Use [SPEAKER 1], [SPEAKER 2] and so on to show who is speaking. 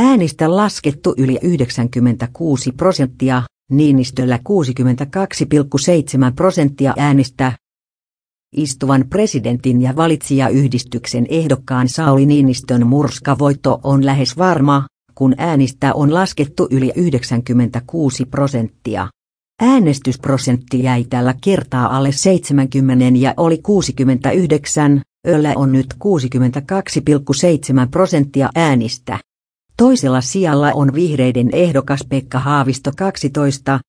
[SPEAKER 1] Äänistä laskettu yli 96 prosenttia, Niinistöllä 62,7 prosenttia äänistä. Istuvan presidentin ja valitsijayhdistyksen ehdokkaan Sauli Niinistön murskavoitto on lähes varma, kun äänistä on laskettu yli 96 prosenttia. Äänestysprosentti jäi tällä kertaa alle 70 ja oli 69, Öllä on nyt 62,7 prosenttia äänistä. Toisella sijalla on vihreiden ehdokas Pekka Haavisto 12,